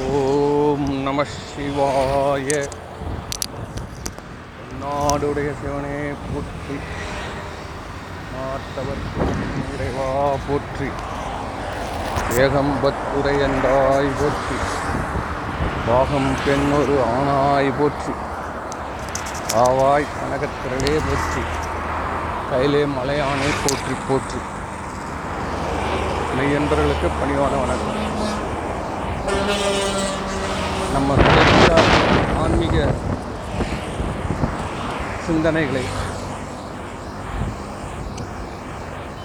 ஓம் நம சிவாய. நாடுடைய சிவனே போற்றி. நாட்டவர் இறைவா போற்றி. ஏகம்பத்துரையந்தாய் போற்றி. பாகம் பெண்ணொரு ஆணாய் போற்றி. ஆவாய் கனகத்திரளே போற்றி. கையிலே மலையானை போற்றி போற்றி. மெய்யன்பர்களுக்கு பணிவான வணக்கம். நம்ம ஆன்மீக சிந்தனைகளை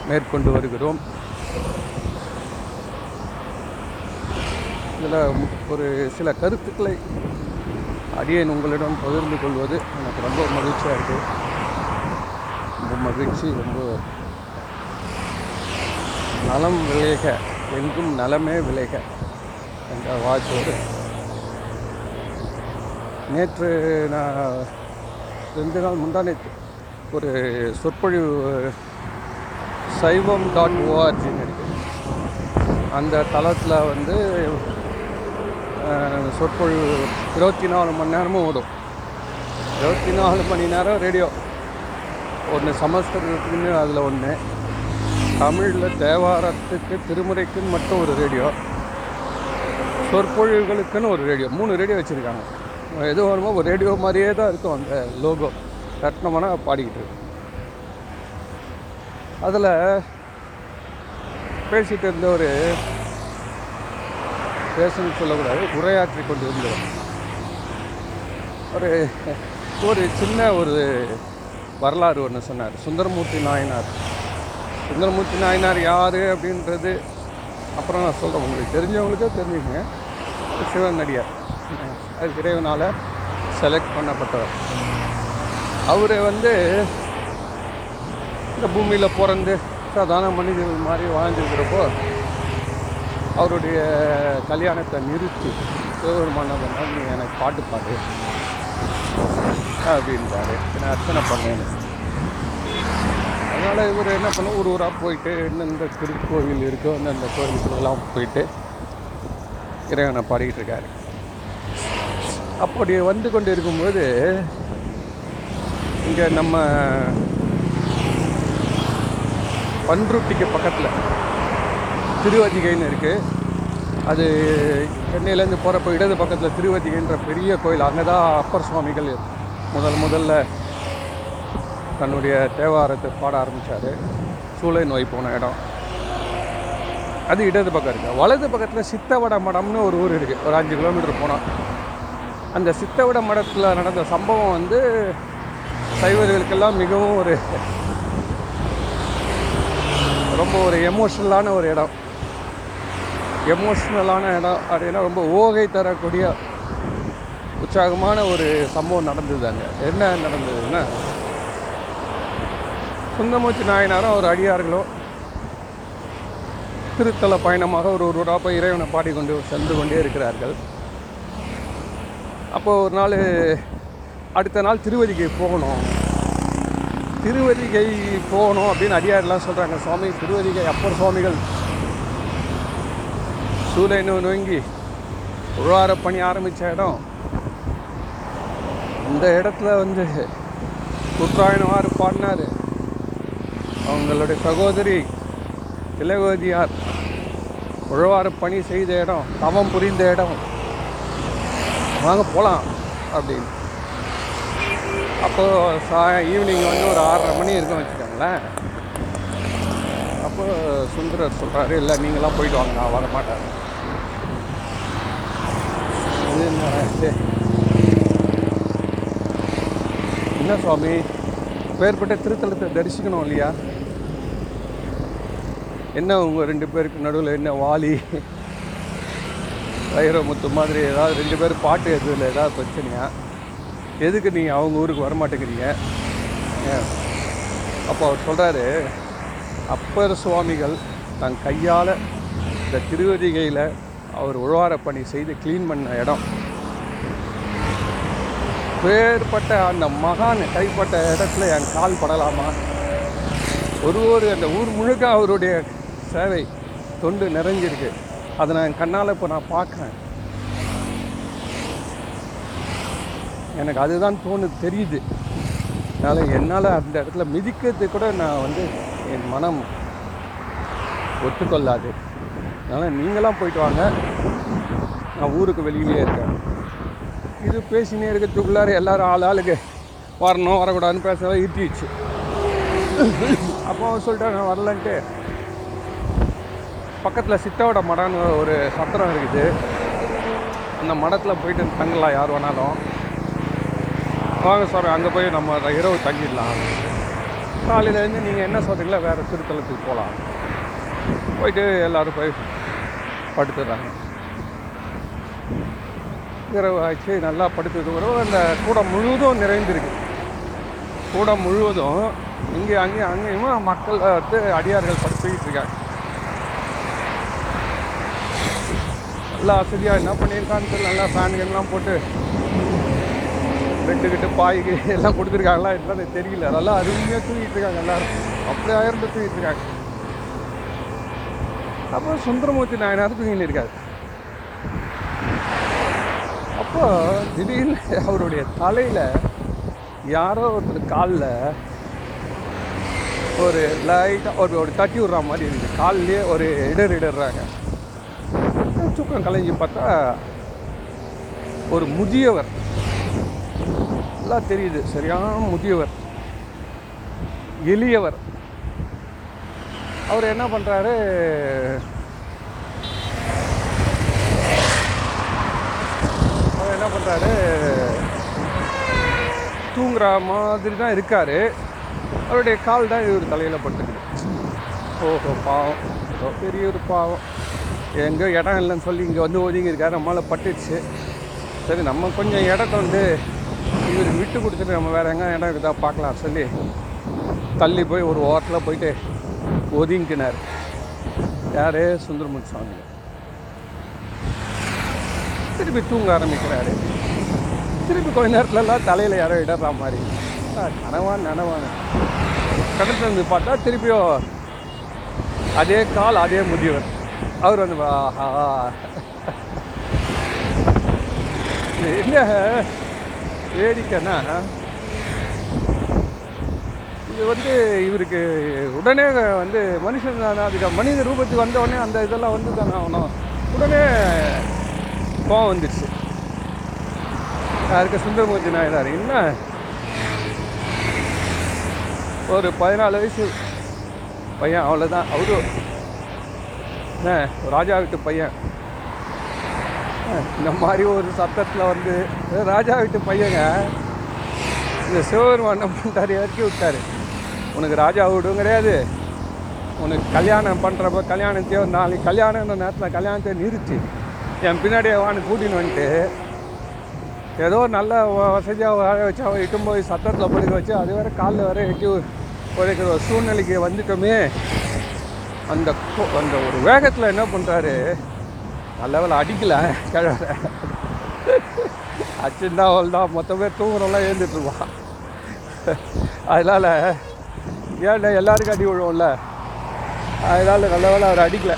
மேற்கொண்டு வருகிறோம். இதில் ஒரு சில கருத்துக்களை அடியேன் உங்களிடம் பகிர்ந்து கொள்வது எனக்கு ரொம்ப மகிழ்ச்சியாக இருக்குது ரொம்ப மகிழ்ச்சி ரொம்ப நலம் விளைக எங்கும் நலமே விளைக என்ற வாழ்த்தோடு நேற்று நான் ரெண்டு நாள் முந்தானேற்று ஒரு சொற்பொழிவு சைவம் டாட் ஓஆர்ஜின்னு அந்த தளத்தில் வந்து சொற்பொழிவு இருபத்தி நாலு மணி நேரமும் ஓடும். இருபத்தி நாலு மணி நேரம் ரேடியோ. ஒன்று சமஸ்கிருதத்துக்குன்னு அதில் ஒன்று தமிழில் தேவாரத்துக்கு திருமுறைக்குன்னு மட்டும் ஒரு ரேடியோ. சொற்பொழிவுகளுக்குன்னு ஒரு ரேடியோ. மூணு ரேடியோ வச்சுருக்காங்க. எது வருமோ ஒரு ரேடியோ மாதிரியே தான் இருக்கும் அந்த லோகோ. ரத்னமான பாடிக்கிட்டு இருக்கு. அதில் பேசிகிட்டு இருந்தவர் பேசுன்னு சொல்லக்கூடாது உரையாற்றி கொண்டு இருந்தவர். ஒரு ஒரு சின்ன ஒரு வரலாறு ஒன்று சொன்னார். சுந்தரமூர்த்தி நாயனார். சுந்தரமூர்த்தி நாயனார் யார் அப்படின்றது அப்புறம் நான் சொல்கிறேன் உங்களுக்கு தெரிஞ்சவங்களுக்கே தெரிஞ்சுக்கங்க. சிவன் நடிகார் இறைவனால் செலக்ட் பண்ணப்பட்டவர். அவர் வந்து இந்த பூமியில் பிறந்து சாதாரண மனிதர்கள் மாதிரி வாழ்ந்துருக்கிறப்போ அவருடைய கல்யாணத்தை நிறுத்தி சிவபெருமான நீ எனக்கு பாட்டு பாடு அப்படின்றாரு. நான் அர்ச்சனை பண்ணேன்னு. அதனால் இவர் என்ன பண்ண ஒரு ஊராக போயிட்டு எந்தெந்த திருக்கோவில் இருக்கோ அந்தந்த கோவிலுக்கெல்லாம் போயிட்டு இறைவனை பாடிக்கிட்டு இருக்காரு. அப்படி வந்து கொண்டு இருக்கும்போது இங்கே நம்ம பன்ருட்டிக்கு பக்கத்தில் திருவதிகைன்னு இருக்குது அது சென்னையிலேருந்து போகிறப்ப இடது பக்கத்தில் திருவதிகைன்ற பெரிய கோயில் அங்கே தான் அப்பர் சுவாமிகள் முதல் முதல்ல தன்னுடைய தேவாரத்தை பாட ஆரம்பித்தார் சூளை நோய் போன இடம். அது இடது பக்கம் இருக்குது வலது பக்கத்தில் சித்தவட மடம்னு ஒரு ஊர் இருக்குது ஒரு அஞ்சு கிலோமீட்டர் போனால் அந்த சித்தவிட மடத்தில் நடந்த சம்பவம் வந்து சைவர்களுக்கெல்லாம் மிகவும் ஒரு ரொம்ப ஒரு எமோஷ்னலான ஒரு இடம். எமோஷ்னலான இடம் அப்படின்னா ரொம்ப ஓகை தரக்கூடிய உற்சாகமான ஒரு சம்பவம் நடந்தது அங்கே. என்ன நடந்ததுன்னா சுந்தமூச்சி நாயனாரும் அவர் அடியார்களும் திருத்தல பயணமாக ஒரு ஒரு போய் இறைவனை பாடிக்கொண்டு சென்று கொண்டே இருக்கிறார்கள். அப்போது ஒரு நாள் அடுத்த நாள் திருவதிகை போகணும். திருவதிகை போகணும் அப்படின்னு அடியாரெலாம் சொல்கிறாங்க சுவாமி திருவதிகை அப்பர் சுவாமிகள். சூளைன்னு நோங்கி உழவார பணி ஆரம்பித்த இடம். இந்த இடத்துல வந்து குற்றாயனவாறு பாடினார். அவங்களுடைய சகோதரி திலகவதியார் உழவார பணி செய்த இடம் தவம் புரிந்த இடம். வாங்க போகலாம் அப்படின்னு. அப்போது சா ஈவினிங் வந்து ஒரு ஆறரை மணி இருக்கும் வச்சுக்கோங்களேன். அப்போ சுந்தரர் சொல்கிறாரு இல்லை நீங்களாம் போயிட்டு வாங்க நான் வர மாட்டேன். இது என்ன என்ன சுவாமி? பேர்பட்ட திருத்தலத்தை தரிசிக்கணும் இல்லையா? என்ன உங்கள் ரெண்டு பேருக்கு நடுவில் என்ன வாலி? வைரமுத்து மாதிரி ஏதாவது ரெண்டு பேர் பாட்டு எதுவும் ஏதாவது பிரச்சனையா? எதுக்கு நீங்கள் அவங்க ஊருக்கு வர மாட்டேங்கிறீங்க ஏன்? அப்போ அவர் சொல்கிறாரு அப்பர் சுவாமிகள் தன் கையால் இந்த திருவதிகையில் அவர் உழவார பணி செய்து க்ளீன் பண்ண இடம். வேறுபட்ட அந்த மகான் கைப்பட்ட இடத்துல என் கால் படலாமா? ஒரு ஒரு அந்த ஊர் முழுக்க அவருடைய சேவை தொண்டு நிறைஞ்சிருக்கு. அதை நான் கண்ணால் இப்போ நான் பார்க்குறேன். எனக்கு அதுதான் தோணு தெரியுது. அதனால் என்னால் அந்த இடத்துல மிதிக்கிறது கூட நான் வந்து என் மனம் ஒத்துக்கொள்ளாது. அதனால் நீங்களாம் போயிட்டு வாங்க. நான் ஊருக்கு வெளியிலேயே இருக்கேன். இது பேசினே இருக்கிறதுக்குள்ளார எல்லோரும் ஆள் ஆளுக்கு வரணும் வரக்கூடாதுன்னு பேசலாம் இருட்டிடுச்சு. அப்போ அவன் சொல்லிட்டா நான் வரலன்ட்டு. பக்கத்தில் சித்தோட மடம்னு ஒரு சத்திரம் இருக்குது. அந்த மடத்தில் போயிட்டு தங்கலாம் யார் வேணாலும். வாங்க சார் அங்கே போய் நம்ம இரவு தங்கிடலாம். காலையிலேருந்து நீங்கள் என்ன சொல்கிறீங்களோ வேறு திருத்தலத்துக்கு போகலாம் போயிட்டு எல்லோரும் போய் படுத்துடுறாங்க இரவு ஆச்சு நல்லா படுத்ததுக்கு பிறகு அந்த கூடம் முழுவதும் நிறைந்திருக்கு. கூடம் முழுவதும் இங்கே அங்கேயும் அங்கேயுமா மக்கள் வந்து அடியார்கள் படுத்துக்கிட்டு இருக்காங்க. நல்லா வசதியாக என்ன பண்ணியிருக்கான்னு தெரியல. நல்லா ஃபேன்கள்லாம் போட்டு பெட்டு கிட்டு பாய்க்கு எல்லாம் கொடுத்துருக்காங்களா என்னன்னு தெரியல. அதெல்லாம் அருமையாக தூங்கிட்டு இருக்காங்க எல்லாரும். அப்படி ஆயிரம் தூங்கிட்டு இருக்காங்க. அப்போ சுந்தரமூர்த்தி நாயனார் தூங்கின்னு இருக்காரு. அப்போ திடீர்னு அவருடைய தலையில் யாரோ ஒருத்தர் காலில் ஒரு லைட்டாக ஒரு ஒரு தட்டி விடுற மாதிரி இருக்குது கால்லேயே ஒரு இடர் இடர்றாங்க. தூக்கம் கலைஞ்சு பார்த்தா ஒரு முதியவர். நல்லா தெரியுது சரியான முதியவர். எளியவர். அவர் என்ன பண்ணுறாரு அவர் என்ன பண்ணுறாரு தூங்குற மாதிரி தான் இருக்கார். அவருடைய கால் தான் இவர் தலையில் பட்டுக்குது. ஓஹோ பாவம். ஏதோ பெரிய ஒரு பாவம். எங்கே இடம் இல்லைன்னு சொல்லி இங்கே வந்து ஒதுங்கி இருக்காரு நம்மளால் பட்டுச்சு சரி நம்ம கொஞ்சம் இடத்த வந்து இவர் விட்டு கொடுத்துட்டு நம்ம வேறு எங்கே இடம் இருக்குதா பார்க்கலாம் சொல்லி தள்ளி போய் ஒரு ஓரத்தில் போயிட்டு ஒதுங்கினார் யார்? சுந்தரமன் சுவாமி. திருப்பி தூங்க ஆரம்பிக்கிறாரு. திருப்பி கொஞ்ச நேரத்துலலாம் தலையில் யாரோ இடற மாதிரி. கனவான் நனவான் கடத்துல இருந்து பார்த்தா திருப்பியும் அதே கால் அதே முதியவர். அவர் வந்து ஆஹா. என்ன? வேடிக்கைன்னா இது வந்து இவருக்கு உடனே வந்து மனுஷன் தானே? அதுக்கு மனித ரூபத்துக்கு வந்த உடனே அந்த இதெல்லாம் வந்து தானே ஆகணும்? உடனே கோவம் வந்துடுச்சு யாருக்கு? சுந்தரமூர்த்தி நாயனார். என்ன? ஒரு பதினாலு வயசு பையன் அவ்வளோதான் அவரும் என்ன ராஜா வீட்டு பையன். இந்த மாதிரி ஒரு சத்தத்தில் வந்து ராஜா வீட்டு பையங்க இந்த சிவபெருமான் என்ன பண்ணிட்டாரு இறக்கி விட்டாரு. உனக்கு ராஜா வீடும் கிடையாது. உனக்கு கல்யாணம் பண்ணுறப்ப கல்யாணத்தையோ நாளைக்கு கல்யாணம்ன்ற நேரத்தில் கல்யாணத்தை நிறுத்தி. என் பின்னாடியே வான்னு கூட்டின்னு வந்துட்டு ஏதோ நல்ல வசதியாக வாழ வச்சு அவன் இட்டும் போய் சத்தத்தில் படுக்க வச்சு அது வேற காலில் வேற எட்டி உழைக்கிற ஒரு சூழ்நிலைக்கு வந்துட்டோமே. அந்த கோ- அந்த ஒரு வேகத்தில் என்ன பண்ணுறாரு நல்ல அடிக்கல கிழவர. அச்சுன்னா அவள் தான் மொத்த பேர் தூங்குறவங்களாம் எழுந்துட்டுருவான் அதனால் ஏன்டா எல்லாருக்கும் அடி விழுவோம்ல? அதனால் நல்ல வேளை அவர் அடிக்கலை.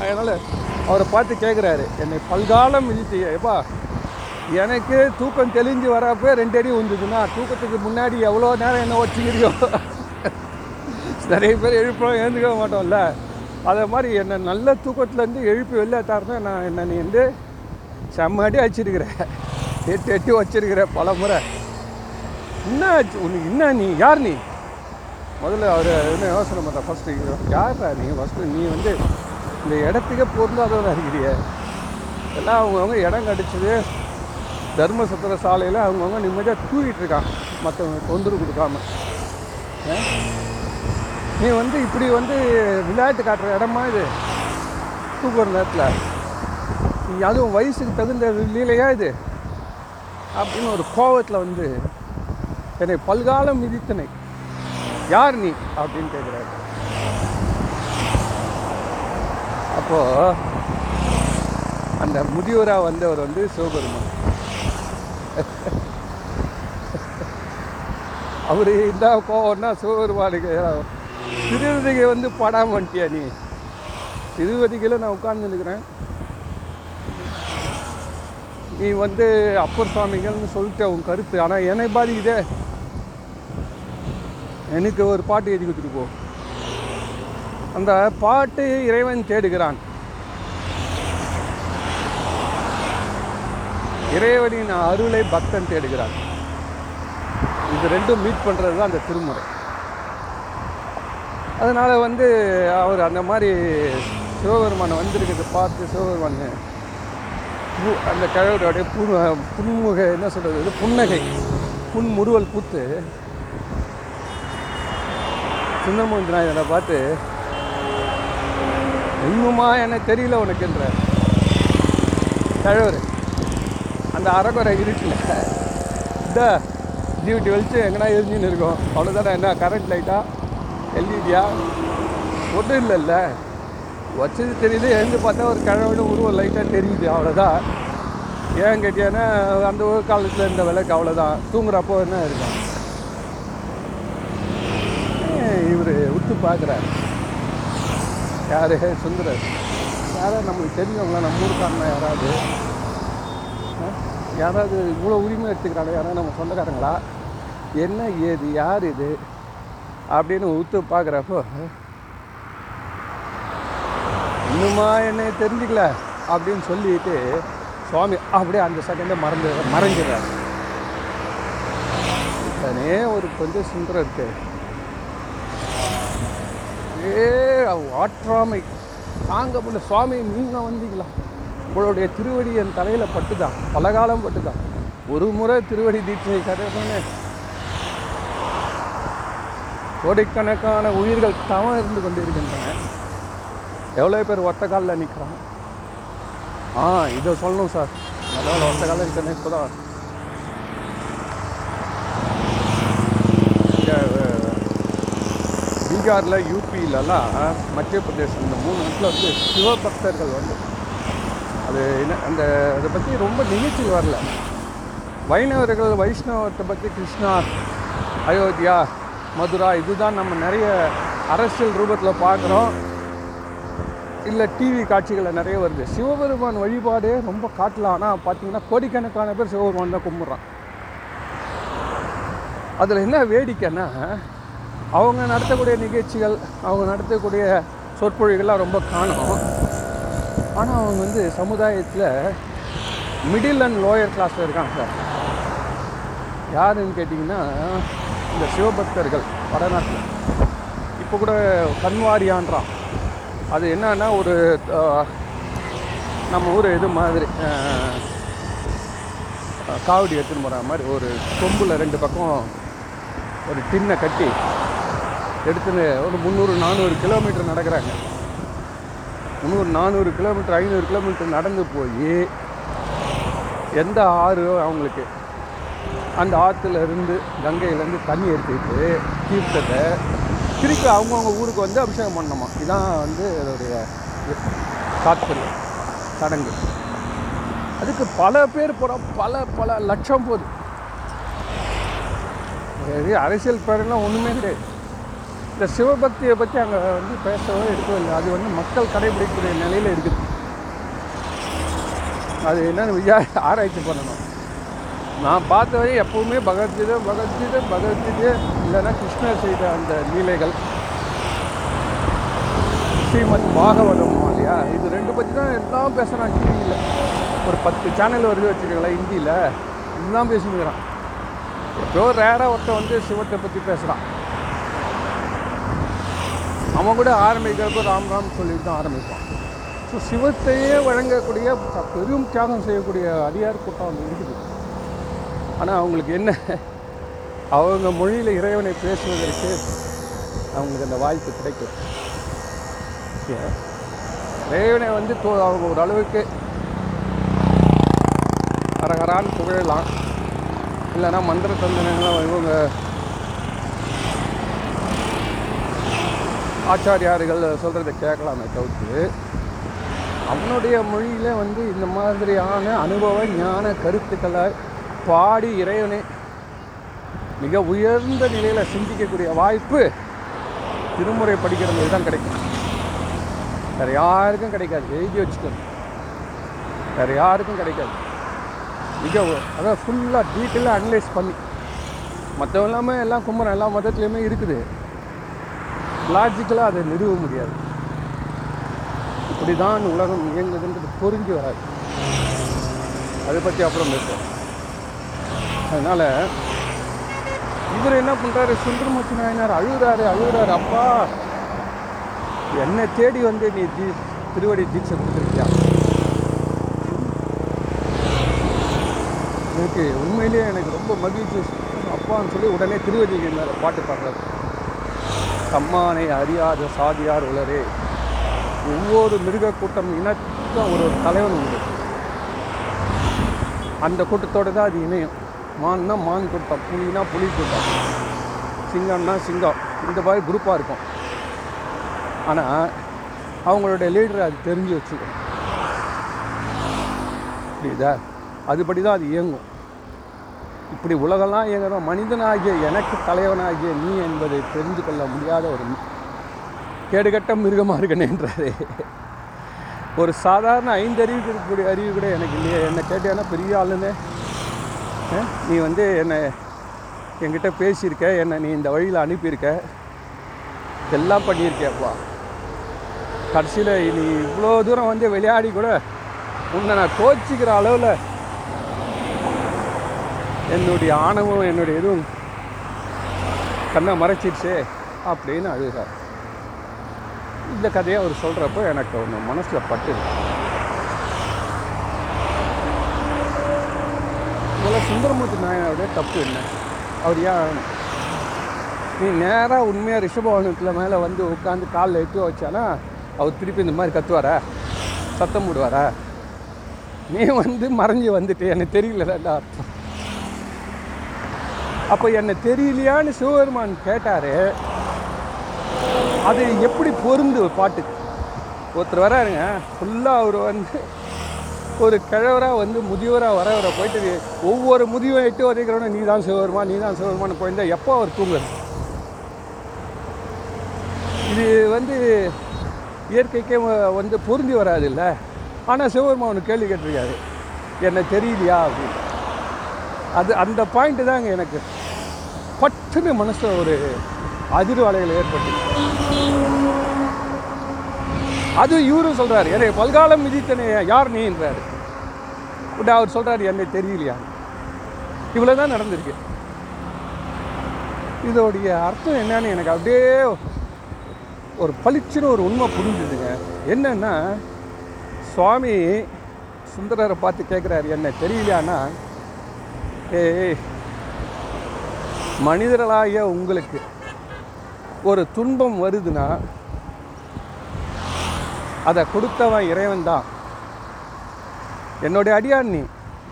அதனால் அவரை பார்த்து கேட்குறாரு என்னை பல்காலம் மிதித்து எனக்கு தூக்கம் தெளிஞ்சு வரப்போ ரெண்டு அடி உந்துதுன்னா தூக்கத்துக்கு முன்னாடி எவ்வளோ நேரம் என்ன வச்சுக்கிறியோ நிறைய பேர் எழுப்புறோம் எழுந்துக்க மாட்டோம்ல. அதே மாதிரி என்னை நல்ல தூக்கத்துலேருந்து எழுப்பி வெளில நான் என்ன நீ வந்து செம்ம அடி அடிச்சிருக்கிறேன் எட்டு எட்டி வச்சிருக்கிற பல முறை. என்ன ஆச்சு? உனக்கு என்ன நீ? யார் நீ? முதல்ல அவர் என்ன யோசனை பண்ணுற ஃபஸ்ட்டு யாரா நீ? ஃபஸ்ட்டு நீ வந்து இந்த இடத்துக்கே பொருளாதாரம் இருக்கிறிய. எல்லாம் அவங்கவுங்க இடம் கிடச்சிது. தர்மசத்திர சாலையில் அவங்கவுங்க நிம்மதியாக தூங்கிட்டு இருக்கான் மற்றவங்க தொந்தரவு கொடுக்காம. ஆ? நீ வந்து இப்படி வந்து விளையாட்டு காட்டுற இடமா இது? தூக்குற நேரத்தில். நீ அதுவும் வயசுக்கு தகுந்த லீலையா இது? அப்படின்னு ஒரு கோவத்தில் வந்து என்னை பல்காலம் மிதித்தனை. யார் நீ? அப்படின்னு கேட்குறாரு. அப்போ அந்த முதியோராக வந்தவர் வந்து சிவபெருமான். அவர் இந்த கோவம்னா சிவபெருமானுக்கு திருவதிகை வந்து படாம வந்துட்டியா நீ? திருவதிகையில் நான் உட்கார்ந்துருக்கிறேன் நீ வந்து அப்பர் சுவாமிகள்னு சொல்லிட்டு உன் கருத்து. ஆனால் என்னை பாதிக்குதே எனக்கு ஒரு பாட்டு எழுதி கொடுத்துட்டு போ. அந்த பாட்டு இறைவன் தேடுகிறான். இறைவனின் அருளை பக்தன் தேடுகிறான். இது ரெண்டும் மீட் பண்ணுறது தான் அந்த திருமுறை. அதனால் வந்து அவர் அந்த மாதிரி சிவபெருமானை வந்திருக்கிறத பார்த்து சிவபெருமான் பு- அந்த கிழவருடைய புன் புன்முக என்ன சொல்கிறது புன்னகை. புன்முறுவல் பூத்து சுந்தரமூர்த்தி நாயனை பார்த்து இன்னுமா என்ன தெரியல உனக்குன்ற. கழவர் அந்த அறகுறை இருட்டில் இந்த டியூட்டி வெளிச்சு எங்கன்னா எரிஞ்சுன்னு இருக்கும். அவ்வளோதானே என்ன கரண்ட் லைட்டாக எல்இடியா? ஒன்றும் இல்லைல்ல. வச்சது தெரியுது எழுந்து பார்த்தா ஒரு கிழவனு உருவம் லைட்டாக தெரியுது அவ்வளோதான் ஏன் கேட்டியானா அந்த ஒரு காலத்தில் இருந்த விளக்கு அவ்வளோதான் தூங்குறப்போ என்ன இருக்கும்? இவர் விட்டு பார்க்குறாரு. யாரு? சுந்தரர். யாராவது நம்மளுக்கு தெரிஞ்சவங்களா? நம்ம ஊருக்காரனா யாராவது? யாராவது இவ்வளோ உரிமை எடுத்துக்கிறாங்க யாராவது நம்ம சொந்தக்காரங்களா? என்ன ஏது? யார் இது? அப்படின்னு உத்து பார்க்குறப்போ இன்னுமா என்னை தெரிஞ்சுக்கல அப்படின்னு சொல்லிட்டு சுவாமி அப்படியே அந்த செகண்டே மறந்து மறைஞ்சிடுறாரு. இத்தனே ஒரு கொஞ்சம் சுந்தரம் இருக்கு. ஏ ஆற்றாமை. தாங்க முடியல. சுவாமி நீங்கள் வந்தீங்களா? உங்களுடைய திருவடி என் தலையில் பட்டுதான் பல காலம் பட்டுதான் ஒரு முறை திருவடி தீட்சை கதைன்னு கோடிக்கணக்கான உயிர்கள் தவம் இருந்து கொண்டிருக்கின்றன. எவ்வளோ பேர் ஒத்த காலில் நிற்கிறான் ஆ இதை சொல்லணும் சார். அதனால் ஒத்த காலில் நிற்கிறேன் இப்போ தான் பீகாரில் யூபியிலலாம் மத்திய பிரதேசம் இந்த மூணு இடத்துல வந்து சிவபக்தர்கள் வந்து. அது என்ன அந்த அதை பற்றி ரொம்ப நிகழ்ச்சி வரல. வைணவர்கள் வைஷ்ணவத்தை பற்றி கிருஷ்ணா அயோத்தியா மதுரா இதுதான் நம்ம நிறைய அரசியல் ரூபத்தில் பார்க்குறோம். இல்லை டிவி காட்சிகளில் நிறைய வருது. சிவபெருமான் வழிபாடு ரொம்ப காட்டல. ஆனால் பார்த்தீங்கன்னா கோடிக்கணக்கான பேர் சிவபெருமான் தான் கும்பிட்றான். அதில் என்ன வேடிக்கைன்னா அவங்க நடத்தக்கூடிய நிகழ்ச்சிகள் அவங்க நடத்தக்கூடிய சொற்பொழிகள்லாம் ரொம்ப காணும். ஆனால் அவங்க வந்து சமுதாயத்தில் மிடில் அண்ட் லோயர் கிளாஸில் இருக்காங்க சார். யாருன்னு கேட்டிங்கன்னா இந்த சிவபக்தர்கள் வடநாட்டில். இப்போ கூட கண்வாரியான்றான் அது என்னன்னா ஒரு நம்ம ஊர் இது மாதிரி காவடி எடுத்துன்னு போகிற மாதிரி ஒரு கொம்பில் ரெண்டு பக்கம் ஒரு டின்னை கட்டி எடுத்துன்னு ஒரு முந்நூறு நானூறு கிலோமீட்டர் நடக்கிறாங்க. முந்நூறு நானூறு கிலோமீட்டர் ஐநூறு கிலோமீட்டர் நடந்து போய் எந்த ஆறு அவங்களுக்கு அந்த ஆற்றுல இருந்து கங்கையிலேருந்து தண்ணி எடுத்துக்கிட்டு தீர்த்தத்தை திருப்பி அவங்கவுங்க ஊருக்கு வந்து அபிஷேகம் பண்ணணுமா? இதான் வந்து அதோடைய தாற்பயம் சடங்கு. அதுக்கு பல பேர் போகிற பல பல லட்சம் போகுது அரசியல் பேரெல்லாம் ஒன்றுமே கிடையாது. இந்த சிவபக்தியை பற்றி அங்கே வந்து பேசவோ எடுக்கவே இல்லை. அது வந்து மக்கள் கடைபிடிக்கக்கூடிய நிலையில் இருக்குது. அது என்னென்னு ஆராய்ச்சி பண்ணணும். நான் பார்த்த வரை எப்பவுமே பகவத்கீதை பகவத்கீதை பகவத்கீதை இல்லைன்னா கிருஷ்ணர் செய்த அந்த லீலைகள். ஸ்ரீமத் பாகவதம் இல்லையா? இது ரெண்டு பற்றி தான் எல்லாம் பேசுகிறான் டிவியில் ஒரு பத்து சேனல் வருது வச்சுக்கோங்களேன் ஹிந்தியில். இதுதான் பேசினுக்கிறான். எப்போ ரேராக ஒருத்தன் வந்து சிவத்தை பற்றி பேசுகிறான் அவன் கூட ஆரம்பிக்கிறப்ப ராம் ராம் சொல்லிட்டு தான் ஆரம்பிப்பான். ஸோ சிவத்தையே வழங்கக்கூடிய பெரும் தியாகம் செய்யக்கூடிய அடியார் கூட்டம் வந்து இருக்குது. ஆனால் அவங்களுக்கு என்ன? அவங்க மொழியில் இறைவனை பேசுவதற்கு அவங்களுக்கு அந்த வாய்ப்பு கிடைக்கும். இறைவனை வந்து தோ- அவங்க ஓரளவுக்கு அரகரான்னு புகழலாம். இல்லைன்னா மந்திர தந்தனங்களாம் இவங்க ஆச்சாரியார்கள் சொல்கிறத கேட்கலாமே தவிர்த்து அவனுடைய மொழியில் வந்து இந்த மாதிரியான அனுபவ ஞான கருத்துக்களை பாடி இறைவனை. மிக உயர்ந்த நிலையில் சிந்திக்கக்கூடிய வாய்ப்பு திருமுறை படிக்கிறவங்களுக்கு தான் கிடைக்கும். வேறு யாருக்கும் கிடைக்காது. எழுதி வச்சுக்கணும் வேறு யாருக்கும் கிடைக்காது. மிக அதாவது ஃபுல்லாக டீட்டெயிலாக அனலைஸ் பண்ணி. மற்றவங்க எல்லாமே எல்லாம் கும்பரம் எல்லா மதத்துலேயுமே இருக்குது. லாஜிக்கலாக அதை நிறுவ முடியாது. இப்படி தான் உலகம் இயங்குதுன்றது புரிஞ்சு வராது. அதை பற்றி அப்புறம் பேசுவோம். அதனால் இவர் என்ன பண்ணுறாரு சுந்தரமூர்த்தி நாயனார் அழுகுறாரு அழுகுறாரு. அப்பா என்னை தேடி வந்து நீ தீ திருவடி தீட்சை கொடுத்துருக்கியா? எனக்கு உண்மையிலேயே எனக்கு ரொம்ப மகிழ்ச்சி. அப்பான்னு சொல்லி உடனே திருவதிகள் மேலே பாட்டு பாடுறாரு. சம்மானை அறியாத சாதியார் உலரே ஒவ்வொரு மிருக கூட்டம் இனத்துக்கும் ஒரு ஒரு தலைவன் உண்டு. அந்த கூட்டத்தோடு தான் அது இணையும். மான்னா மான் கூட்டம் புலினா புலி கூட்டம். சிங்கம்னா சிங்கம். இந்த மாதிரி குரூப்பாக இருக்கும். ஆனால் அவங்களுடைய லீடர் அது தெரிஞ்சு வச்சுக்கணும் புரியுதா? அதுபடி தான் அது இயங்கும். இப்படி உலகெல்லாம் இயங்குறோம் மனிதனாகிய எனக்கு தலைவனாகிய நீ என்பதை தெரிந்து கொள்ள முடியாத ஒரு கேடுகட்ட மிருகமாக இருக்கணுன்றாரு ஒரு சாதாரண ஐந்து அறிவு இருக்கக்கூடிய அறிவு கூட எனக்கு இல்லையே. என்னை கேட்டேன்னா பெரிய ஆளுன்னு நீ வந்து என்னை என்கிட்ட பேசியிருக்க என்னை நீ இந்த வழியில் அனுப்பியிருக்க. இதெல்லாம் பண்ணியிருக்கேப்பா கடைசியில் நீ இவ்வளோ தூரம் வந்து விளையாடி கூட உன்னை நான் கோச்சிக்கிற அளவில் என்னுடைய ஆணவம் என்னுடைய இதுவும் கண்ணை மறைச்சிடுச்சே அப்படின்னு அழுகிறார் இந்த கதையை அவர் சொல்கிறப்போ எனக்கு ஒன்று மனசில் பட்டுது முதல்ல சுந்தரமூர்த்தி நாயனாருடைய தப்பு என்ன? அவர் ஏன் நீ நேராக உண்மையாக ரிஷபவனத்தில் மேலே வந்து உட்காந்து காலில் எட்டு வச்சானா அவர் திருப்பி இந்த மாதிரி கத்துவாரா? சத்தம் போடுவாரா? நீ வந்து மறைஞ்சு வந்துட்டு எனக்கு தெரியலடா அர்த்தம். அப்போ என்னை தெரியலையான்னு சிவபெருமான் கேட்டார். அது எப்படி பொருந்து ஒரு பாட்டுக்கு ஒருத்தர் வராருங்க ஃபுல்லாக அவர் வந்து ஒரு கிழவராக வந்து முதியவராக வரவரை போயிட்டு ஒவ்வொரு முதியவன் எட்டு வரைக்கிறவன நீ தான் சிவருமா நீ தான் சிவபெருமான்னு போயிருந்தா எப்போ அவர் தூங்குறது இது வந்து இயற்கைக்கே வந்து பொருந்தி வராது இல்லை ஆனால் ஒன்று கேள்வி கேட்டிருக்காரு. என்ன தெரியலையா அப்படின்னு. அது அந்த பாயிண்ட்டு தாங்க எனக்கு. பட்டுன்னு மனசில் ஒரு அதிர்வலைகள் ஏற்பட்டு அது இவரும் சொல்கிறார் என்னை பல்காலம் மிதித்தனே யார் நீன்றாரு உடனே அவர் சொல்கிறார் என்னை தெரியலையா? இவ்வளோ தான் நடந்திருக்கு. இதோடைய அர்த்தம் என்னன்னு எனக்கு அப்படியே ஒரு பளிச்சுன்னு ஒரு உண்மை புரிஞ்சுதுங்க. என்னன்னா சுவாமி சுந்தரரை பார்த்து கேட்குறாரு என்ன தெரியலையானா ஏய் மனிதர்களாகிய உங்களுக்கு ஒரு துன்பம் வருதுன்னா அதை கொடுத்தவன் இறைவன் தான் என்னுடைய அடியான் நீ.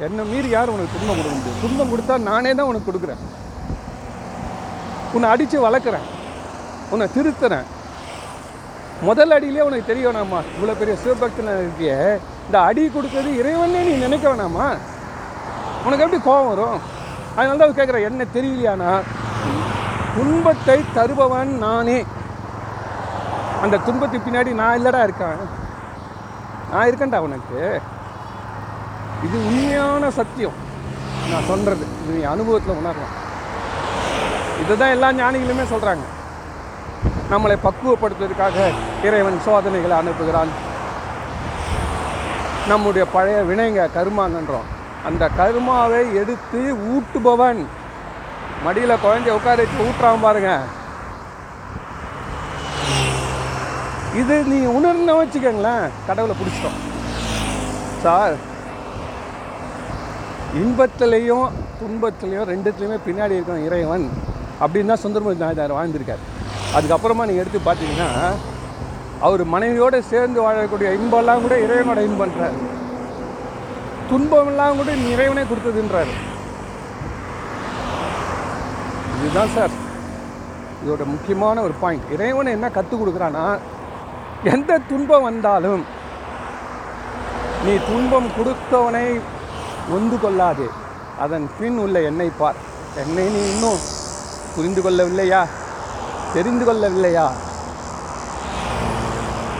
என்னை மீறி யார் உனக்கு துன்பம் கொடுக்க முடியும்? துன்பம் கொடுத்தா நானே தான் உனக்கு கொடுக்குறேன். உன்னை அடித்து வளர்க்குறேன். உன்னை திருத்துறேன். முதல் அடியிலே உனக்கு தெரிய வேணாமா? இவ்வளோ பெரிய சிவபக்தன இருக்கிய. இந்த அடி கொடுக்கறது இறைவனே நீ நினைக்க வேணாமா? உனக்கு எப்படி கோபம் வரும்? அதனால தான் கேட்குறேன் என்ன தெரியலையானா? துன்பத்தை தருபவன் நானே. அந்த துன்பத்துக்கு பின்னாடி நான் இல்லடா இருக்கேன். நான் இருக்கேன்டா உனக்கு. இது உண்மையான சத்தியம். நான் சொல்கிறது இது நீ அனுபவத்தில் உணரலாம். இதுதான் எல்லா ஞானிகளுமே சொல்கிறாங்க நம்மளை பக்குவப்படுத்துவதற்காக இறைவன் சோதனைகளை அனுப்புகிறான். நம்முடைய பழைய வினைங்க கருமாங்கன்றோம் அந்த கருமாவை எடுத்து ஊட்டுபவன். மடியில் குழந்தைய உட்கார வச்சு ஊட்டுறான் பாருங்கள் இது நீ உணர்ந்த வச்சுக்கோங்களேன். கடவுளை பிடிச்சிட்டோம். சார் இன்பத்திலையும் துன்பத்திலையும் ரெண்டுத்துலையுமே பின்னாடி இருக்கான் இறைவன் அப்படின்னு தான் சுந்தரமூர்த்தி நாயனார் வாழ்ந்திருக்கார். அதுக்கப்புறமா நீங்கள் எடுத்து பார்த்தீங்கன்னா அவர் மனைவியோடு சேர்ந்து வாழக்கூடிய இன்பம்லாம் கூட இறைவனோட இன்பன்றார். துன்பமெல்லாம் கூட இறைவனே கொடுத்ததுன்றார். இதுதான் சார் இதோட முக்கியமான ஒரு பாயிண்ட் இறைவனை என்ன கற்றுக் கொடுக்குறான்னா எந்த துன்பம் வந்தாலும் நீ துன்பம் கொடுத்தவனை ஒன்று கொள்ளாதே. அதன் பின் உள்ள என்னை பார். என்னை நீ இன்னும் புரிந்து கொள்ளவில்லையா? தெரிந்து கொள்ளவில்லையா?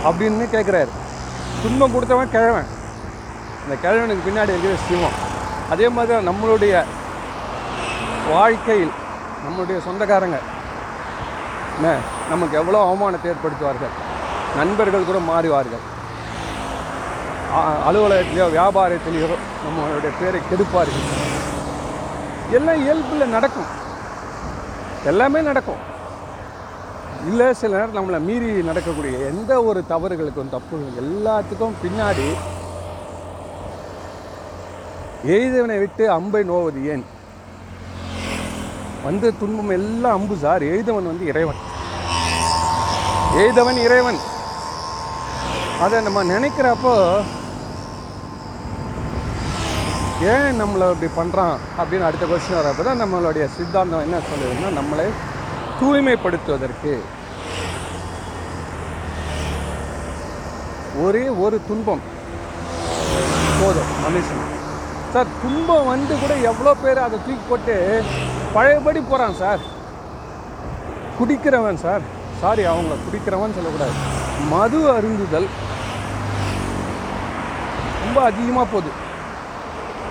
அப்படின்னு கேட்குறாரு. துன்பம் கொடுத்தவன் கிழவன். இந்த கிழவனுக்கு பின்னாடி இருக்கிற சிவம். அதே மாதிரி தான் நம்மளுடைய வாழ்க்கையில் நம்மளுடைய சொந்தக்காரங்க. என்ன? நமக்கு எவ்வளோ அவமானத்தை ஏற்படுத்துவார்கள்? நண்பர்கள் கூட மாறுவார்கள். அலுவலகத்திலேயோ வியாபாரத்திலேயோ நம்மளுடைய பேரை கெடுப்பார்கள். எல்லாம் இயல்பில் நடக்கும். எல்லாமே நடக்கும். இல்லை சில நேரம் நம்மளை மீறி நடக்கக்கூடிய எந்த ஒரு தவறுகளுக்கும் தப்பு எல்லாத்துக்கும் பின்னாடி எய்தவனை விட்டு அம்பை நோவது ஏன்? வந்து துன்பம் எல்லாம் அம்பு சார். எய்தவன் வந்து இறைவன். எய்தவன் இறைவன். அதை நம்ம நினைக்கிறப்போ ஏன் நம்மளை இப்படி பண்ணுறான் அப்படின்னு அடுத்த கொஸ்டின் வரப்போ தான் நம்மளுடைய சித்தாந்தம் என்ன சொல்லுதுன்னா நம்மளை தூய்மைப்படுத்துவதற்கு. ஒரே ஒரு துன்பம். போதும் மனுஷன் சார். துன்பம் வந்து கூட எவ்வளோ பேர் அதை தூக்கி போட்டு பழையபடி போகிறான் சார். குடிக்கிறவன் சார். சாரி அவங்கள குடிக்கிறவன் சொல்லக்கூடாது. மது அருந்துதல் ரொம்ப அதிகமாக போகுது.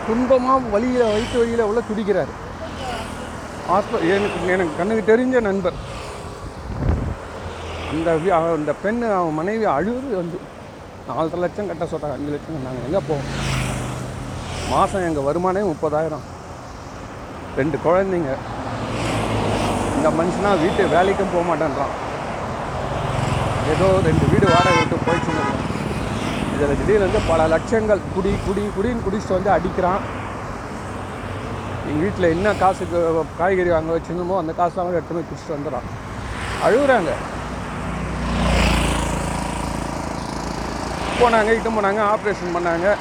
துன்பமாக வழியில் வயிற்று வழியில் உள்ள துடிக்கிறாரு ஹாஸ்ப எனக்கு எனக்கு கண்ணுக்கு தெரிஞ்ச நண்பர். அந்த அந்த பெண் அவன் மனைவி அழுது வந்து. நாலரை லட்சம் கட்ட சொல்கிறாங்க அஞ்சு லட்சம் நாங்கள் எங்கே போவோம் மாதம் எங்கள் வருமானம் முப்பதாயிரம். ரெண்டு குழந்தைங்க. இந்த மனுஷனா வீட்டு வேலைக்கும் போக மாட்டேன்றான். ஏதோ ரெண்டு வீடு வாடகை விட்டு போயிடுச்சுன்னு இதில் திடீர்னு வந்து பல லட்சங்கள் குடி குடி குடின்னு குடிச்சிட்டு வந்து அடிக்கிறான். எங்கள் வீட்டில் என்ன காசுக்கு காய்கறி வாங்க வச்சிருந்தோமோ அந்த காசுலாம் எடுத்து போய் குடிச்சிட்டு வந்துடுறான். அழுகுறாங்க. போனாங்க இட்டு போனாங்க ஆப்ரேஷன் பண்ணாங்க.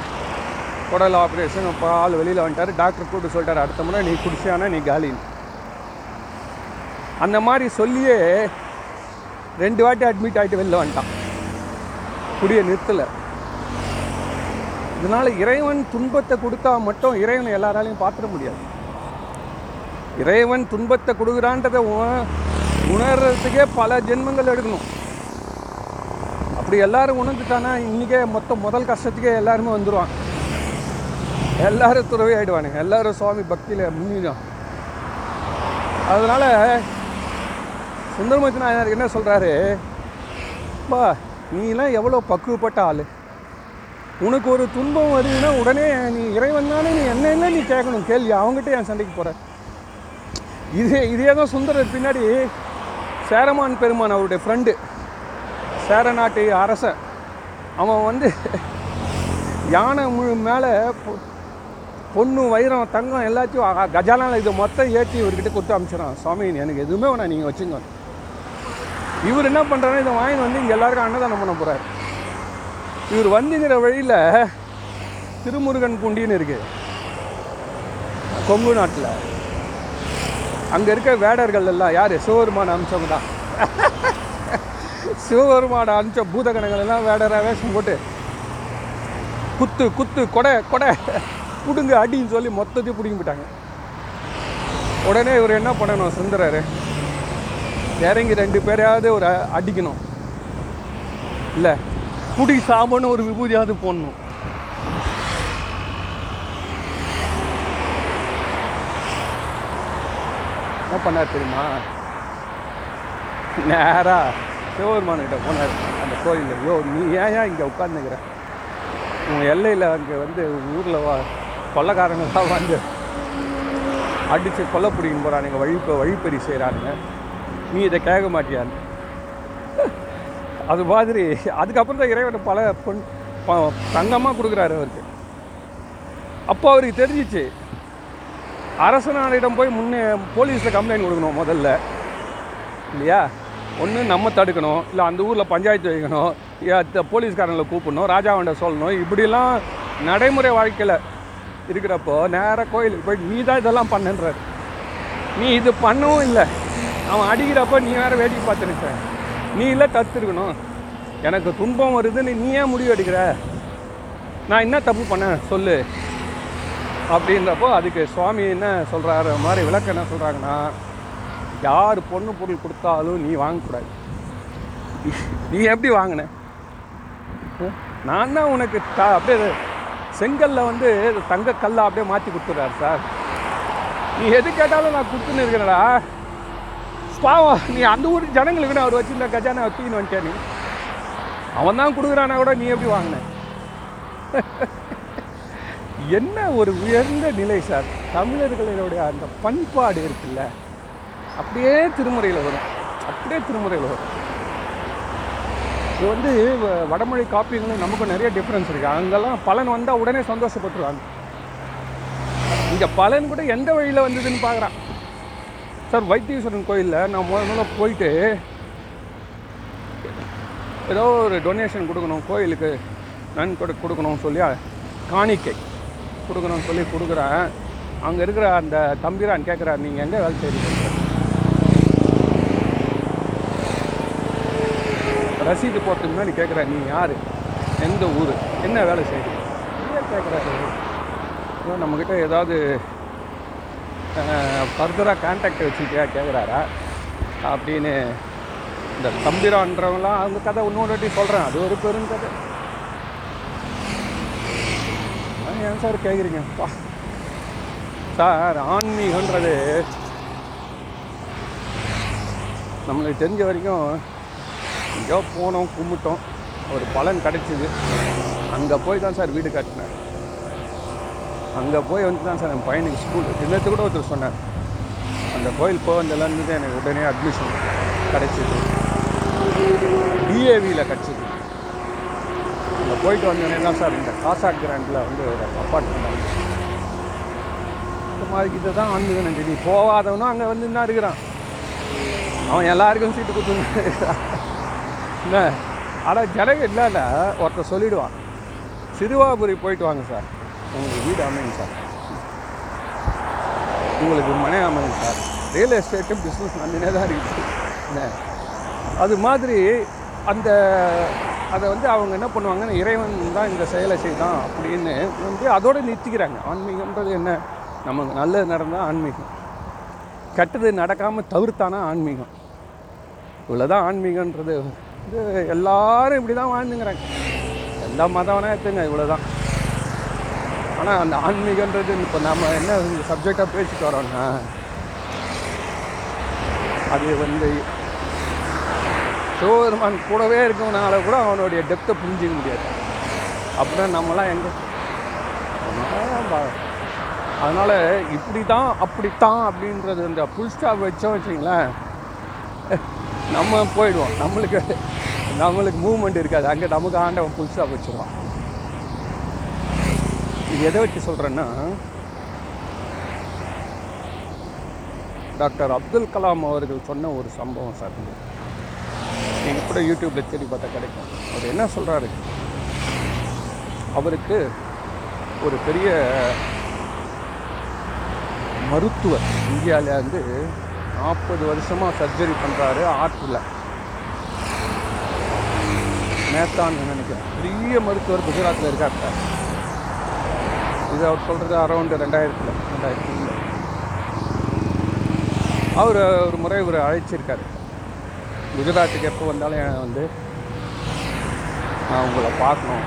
உடல் ஆப்ரேஷன் இப்போ ஆள் வெளியில் வந்துட்டார். டாக்டர் கூப்பிட்டு சொல்லிட்டார் அடுத்த முறை நீ குடிச்சியானா நீ காலின்னு. அந்த மாதிரி சொல்லியே ரெண்டு வாட்டி அட்மிட் ஆகிட்டு வெளில வந்துட்டான். குடியை நிறுத்தலை. இதனால் இறைவன் துன்பத்தை கொடுத்தா மட்டும் இறைவனை எல்லாராலையும் பார்த்துட முடியாது. இறைவன் துன்பத்தை கொடுக்குறான்றதை உணர்றதுக்கே பல ஜென்மங்கள் எடுக்கணும். அப்படி எல்லாரும் உணர்ந்துட்டானா இன்றைக்கே மொத்தம் முதல் கஷ்டத்துக்கே எல்லாருமே வந்துடுவாங்க எல்லாரும் துறவி ஆகிடுவானுங்க எல்லாரும் சுவாமி பக்தியில் முன்னிடும் அதனால் சுந்தரமூர்த்தி நாயனார் என்ன சொல்கிறாரு பா நீலாம் எவ்வளோ பக்குவப்பட்ட ஆள். உனக்கு ஒரு துன்பம் வருதுன்னா உடனே நீ இறைவன் தானே நீ என்ன என்ன நீ கேட்கணும்? கேள்வி அவங்ககிட்ட என் சண்டைக்கு போகிற இதே இதே தான் சுந்தரர் பின்னாடி சேரமான் பெருமான் அவருடைய ஃப்ரெண்டு சேர நாட்டு அரசன் அவன் வந்து யானை முழு மேலே பொண்ணு வைரம் தங்கம் எல்லாத்தையும் கஜானால இதை மொத்தம் ஏற்றி இவர்கிட்ட கொடுத்து அனுப்பிச்சிடான் சுவாமி எனக்கு எதுவுமே வேணாம் நீங்கள் வச்சுங்க இவர் என்ன பண்ணுறாரு இதை வாங்கி வந்து இங்கே எல்லாருக்கும் அன்னதானம் பண்ண போகிறார் இவர் வந்துங்கிற வழியில் திருமுருகன் குண்டின்னு இருக்குது கொங்கு நாட்டில். அங்கே இருக்க வேடர்கள் எல்லாம் யார்? சிவபெருமான அம்சம் தான். சிவபெருமான அம்ச பூதகணங்கள் எல்லாம் வேடராக வேஷம் போட்டு. குத்து குத்து கொடை கொடை. பிடுங்க அடின்னு சொல்லி மொத்தத்தையும் பிடுங்கி போட்டாங்க. உடனே இவர் என்ன பண்ணணும் சுந்தரர்? இறங்கி ரெண்டு பேரையாவது ஒரு அடிக்கணும். இல்லை குடி சாமன்னு ஒரு விபூதியாவது போடணும். என்ன பண்ணார் தெரியுமா? நேராக சிவபெருமான்கிட்ட போனார். அந்த கோயிலில் ஐயோ நீ ஏன் ஏன் இங்கே உட்காந்துக்கிற உன் எல்லையில் அங்கே வந்து ஊரில் வா கொள்ளக்காரங்களாம் வந்து அடித்து கொல்ல பிடிக்கின்னு போகிறானுங்க வழி வழிப்பறி செய்கிறானுங்க நீ இதை கேட்க மாட்டியான்னு அது மாதிரி அதுக்கப்புறம் தான் இறைவன் பல பொன் தங்கமாக கொடுக்குறாரு அவருக்கு. அப்போ அவருக்கு தெரிஞ்சிச்சு அரசனாரிடம் போய் முன்னே போலீஸில் கம்ப்ளைண்ட் கொடுக்கணும் முதல்ல. இல்லையா? ஒன்று நம்ம தடுக்கணும் இல்லை அந்த ஊரில் பஞ்சாயத்து வைக்கணும் இல்ல போலீஸ்காரங்களை கூப்பிடணும் ராஜாவண்ட சொல்லணும் இப்படிலாம் நடைமுறை வாழ்க்கையில் இருக்கிறப்போ நேராக கோயிலுக்கு போய் நீ தான் இதெல்லாம் பண்ணுன்றார் நீ இது பண்ணவும் இல்லை. அவன் அடிக்கிறப்போ நீ வேறு வேடிக்கை பார்த்துருக்க நீ இல்லை கற்றுருக்கணும் எனக்கு துன்பம் வருதுன்னு நீ ஏன் முடிவு எடுக்கிற? நான் என்ன தப்பு பண்ணேன் சொல்லு. அப்படின்றப்போ அதுக்கு சுவாமி என்ன சொல்கிறாரு மாதிரி விளக்கம் என்ன சொல்கிறாங்கன்னா யார் பொண்ணு பொருள் கொடுத்தாலும் நீ வாங்கக்கூடாது. நீ எப்படி வாங்கின? நான் தான் உனக்கு த அப்படியே செங்கல்ல வந்து தங்க கல்லை அப்படியே மாற்றி கொடுத்துட்றாரு சார். நீ எது கேட்டாலும் நான் கொடுத்துன்னு இருக்கிறேடா பாவம் நீ அந்த ஊர் ஜனங்களுக்கு அவர் வச்சுருந்த கஜானா வச்சுன்னு வந்துட்டேன். நீ அவன் தான் கொடுக்குறானா கூட நீ எப்படி வாங்கின? என்ன ஒரு உயர்ந்த நிலை சார். தமிழர்களுடைய அந்த பண்பாடு இருக்குல்ல அப்படியே திருமுறையில் வரும். அப்படியே திருமுறையில் வரும். இது வந்து வ- வடமொழி காப்பியங்களும் நமக்கும் நிறைய டிஃப்ரென்ஸ் இருக்குது அங்கெல்லாம் பலன் வந்தால் உடனே சந்தோஷப்பட்டுருவாங்க. இங்கே பலன் கூட எந்த வழியில் வந்ததுன்னு பார்க்குறான் சார் வைத்தீஸ்வரன் கோயிலில் நான் முதல் முதல்ல போயிட்டு ஏதோ ஒரு டொனேஷன் கொடுக்கணும் கோயிலுக்கு நன்கொடை கொடுக்கணும்னு சொல்லி காணிக்கை கொடுக்கணும்னு சொல்லி கொடுக்குறேன். அங்கே இருக்கிற அந்த தம்பிரான் கேட்குறாரு நீங்கள் எங்கே வேலை செய்கிறீங்க ரசீது போகிறதுக்கு முன்னாடி கேட்குறாரு நீ யார்? எந்த ஊர்? என்ன வேலை செய்கிறீங்க கேட்குறாரு நம்மக்கிட்ட ஏதாவது ஃபர்தராக கான்டாக்ட் வச்சுக்கியா கேட்குறாரா அப்படின்னு இந்த தம்பிரான்றவங்களாம் அந்த கதை இன்னொரு வாட்டி சொல்கிறேன் அது ஒரு பெரும் கதை. ஏன் சார் கேட்குறீங்க பா சார் ஆன்மீகன்றது நம்மளுக்கு தெரிஞ்ச வரைக்கும் எங்கேயோ போனோம் கும்பிட்டோம். ஒரு பலன் கிடைச்சிது. அங்கே போய் தான் சார் வீடு கட்டினேன் அங்கே போய் வந்து தான் சார் என் பையனுக்கு ஸ்கூல் இன்னத்து கூட ஒருத்தர் சொன்னார். அந்த கோயில் போக வந்ததுலேருந்து எனக்கு உடனே அட்மிஷன் கிடச்சிது. டிஏவியில் கிடச்சிது. அங்கே போயிட்டு வந்தோடனே தான் சார் இந்த காசாட் கிராண்டில் வந்து ஒரு அப்பார்ட்மெண்ட் இந்த மாதிரி கிட்ட தான் வந்துக்கணும் நன்றி நீ போகாதவனும் அங்கே வந்து தான் இருக்கிறான். அவன் எல்லாருக்கும் சீட்டு கொடுத்து என்ன? ஆனால் ஜனங்க இல்லைல்ல ஒருத்தர் சொல்லிவிடுவான் சிறுவாபுரி போயிட்டு வாங்க சார். உங்களுக்கு வீடு அமையும் சார். உங்களுக்கு மனை அமையும் சார். ரியல் எஸ்டேட்டு பிஸ்னஸ் நம்பினே தான் இருக்குது. என்ன அது மாதிரி அந்த அதை வந்து அவங்க என்ன பண்ணுவாங்கன்னா இறைவன் தான் இந்த செயலை செய்தான் அப்படின்னு வந்து அதோடு நிறுத்திக்கிறாங்க. ஆன்மீகம்ன்றது என்ன? நமக்கு நல்லது நடந்தால் ஆன்மீகம். கெட்டது நடக்காமல் தவிர்த்தானா ஆன்மீகம்? இவ்வளோதான் ஆன்மீகன்றது இது எல்லாரும் இப்படி தான் வாழ்ந்துங்கிறாங்க. எந்த மதம் வேணால் எடுத்துங்க இவ்வளோதான் ஆனால் அந்த ஆன்மீகன்றது இப்போ நம்ம என்ன சப்ஜெக்டாக பேசிட்டு வரோம்னா அது வந்து சிவபெருமான் கூடவே இருக்கவனால கூட அவனுடைய டெப்த்தை புரிஞ்சிக்க முடியாது. அப்படின்னா நம்மலாம் எங்கே அதனால் இப்படி தான் அப்படித்தான் அப்படின்றது இந்த புல் ஸ்டாப் வச்சோம் வச்சிங்களேன் நம்ம போயிடுவோம். நம்மளுக்கு நம்மளுக்கு மூவ்மெண்ட் இருக்காது. அங்கே நமக்கு ஆண்டவன் ஃபுல் ஸ்டாப் வச்சுருவான். இது எதை வச்சு சொல்கிறேன்னா டாக்டர் அப்துல் கலாம் அவர்கள் சொன்ன ஒரு சம்பவம் சார். நீங்கள் கூட யூடியூப்பில் தேடி பார்த்தா கிடைக்கும். அவர் என்ன சொல்கிறாரு அவருக்கு ஒரு பெரிய மருத்துவர் இந்தியாவிலேருந்து நாற்பது வருஷமாக சர்ஜரி பண்ணுறாரு ஆற்றில். மேத்தான்னு நினைக்கிறேன்? பெரிய மருத்துவர் குஜராத்தில் இருக்கார் சார். இது அவர் சொல்கிறது அரௌண்டு ரெண்டாயிரத்தில். ரெண்டாயிரத்தி அவர் ஒரு முறை இவர் அழைச்சிருக்காரு. குஜராத்துக்கு எப்போ வந்தாலும் என் வந்து நான் உங்களை பார்க்கணும்.